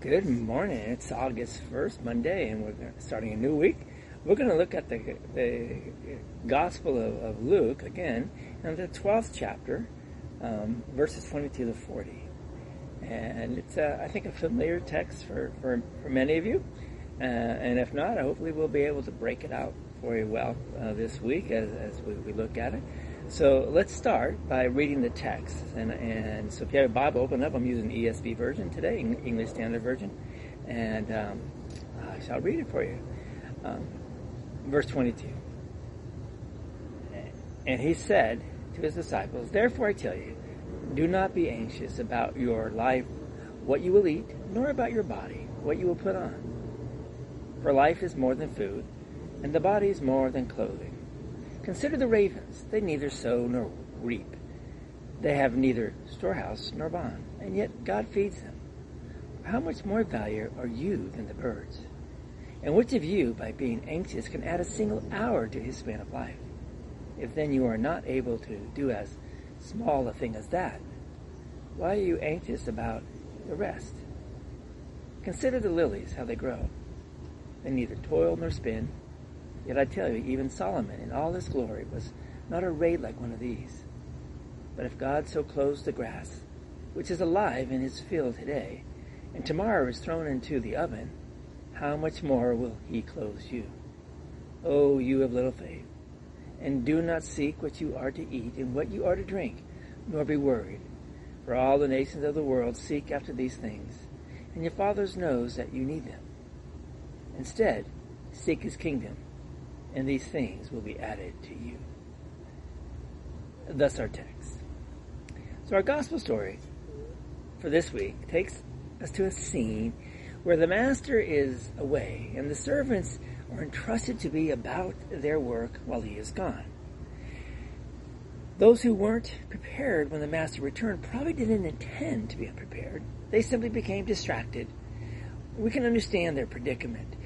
Good morning. It's August 1st, Monday, and we're starting a new week. We're going to look at the, the Gospel of, of Luke again, in the 12th chapter, um, verses 22 to 40. And it's, uh, I think, a familiar text for, for, for many of you. Uh, and if not, hopefully we'll be able to break it out for you well uh, this week as, as we, we look at it. So let's start by reading the text. And, and so if you have a Bible open up, I'm using ESV version today, English Standard Version. And um, I shall read it for you. Um, verse 22. And he said to his disciples, Therefore I tell you, do not be anxious about your life, what you will eat, nor about your body, what you will put on. For life is more than food, and the body is more than clothing. Consider the ravens. They neither sow nor reap. They have neither storehouse nor barn, and yet God feeds them. How much more value are you than the birds? And which of you, by being anxious, can add a single hour to his span of life? If then you are not able to do as small a thing as that, why are you anxious about the rest? Consider the lilies, how they grow. They neither toil nor spin. Yet I tell you, even Solomon in all his glory was not arrayed like one of these. But if God so clothes the grass, which is alive in his field today, and tomorrow is thrown into the oven, how much more will he clothe you? O oh, you of little faith, and do not seek what you are to eat and what you are to drink, nor be worried. For all the nations of the world seek after these things, and your Father knows that you need them. Instead, seek his kingdom and these things will be added to you. Thus our text. So our gospel story for this week takes us to a scene where the master is away and the servants are entrusted to be about their work while he is gone. Those who weren't prepared when the master returned probably didn't intend to be unprepared. They simply became distracted. We can understand their predicament.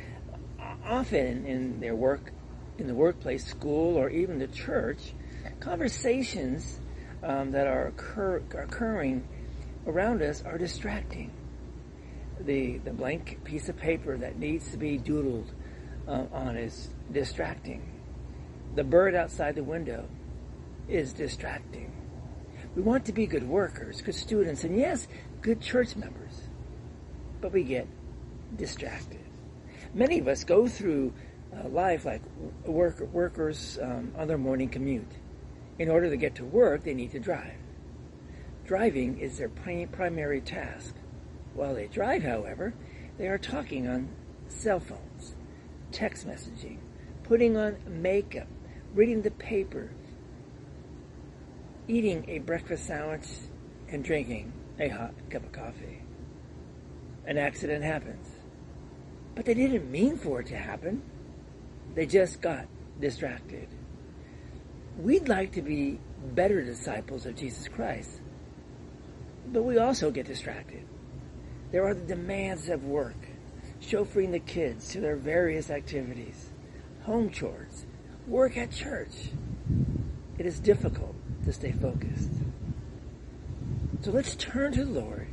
Often in their work in the workplace, school, or even the church, conversations um, that are occur- occurring around us are distracting. The, the blank piece of paper that needs to be doodled uh, on is distracting. The bird outside the window is distracting. We want to be good workers, good students, and yes, good church members, but we get distracted. Many of us go through uh, life like work, workers um, on their morning commute. In order to get to work, they need to drive. Driving is their primary task. While they drive, however, they are talking on cell phones, text messaging, putting on makeup, reading the paper, eating a breakfast sandwich, and drinking a hot cup of coffee. An accident happens. But they didn't mean for it to happen. They just got distracted. We'd like to be better disciples of Jesus Christ, but we also get distracted. There are the demands of work, chauffeuring the kids to their various activities, home chores, work at church. It is difficult to stay focused. So let's turn to the Lord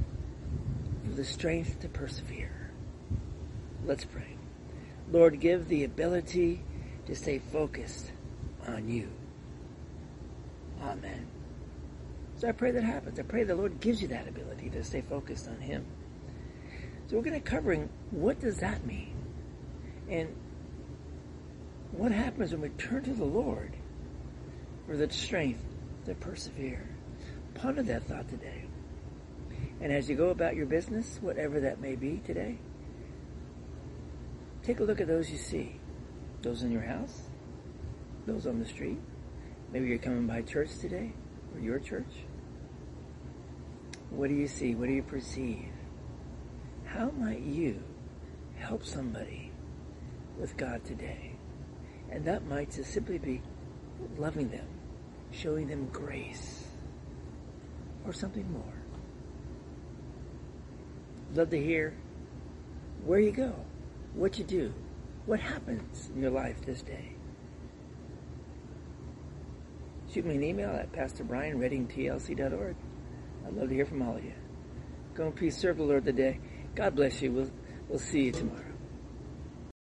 for the strength to persevere. Let's pray. Lord, give the ability to stay focused on you. Amen. So I pray that happens. I pray the Lord gives you that ability to stay focused on Him. So we're going to covering what does that mean? And what happens when we turn to the Lord for the strength to persevere? Ponder that thought today. And as you go about your business, whatever that may be today, Take a look at those you see. Those in your house, those on the street. Maybe you're coming by church today, or your church. What do you see? What do you perceive? How might you help somebody with God today? And that might just simply be loving them, showing them grace, or something more. Love to hear where you go what you do, what happens in your life this day. Shoot me an email at Pastor Brian, I'd love to hear from all of you. Go and peace, serve the Lord today, God bless you. We'll, we'll see you tomorrow.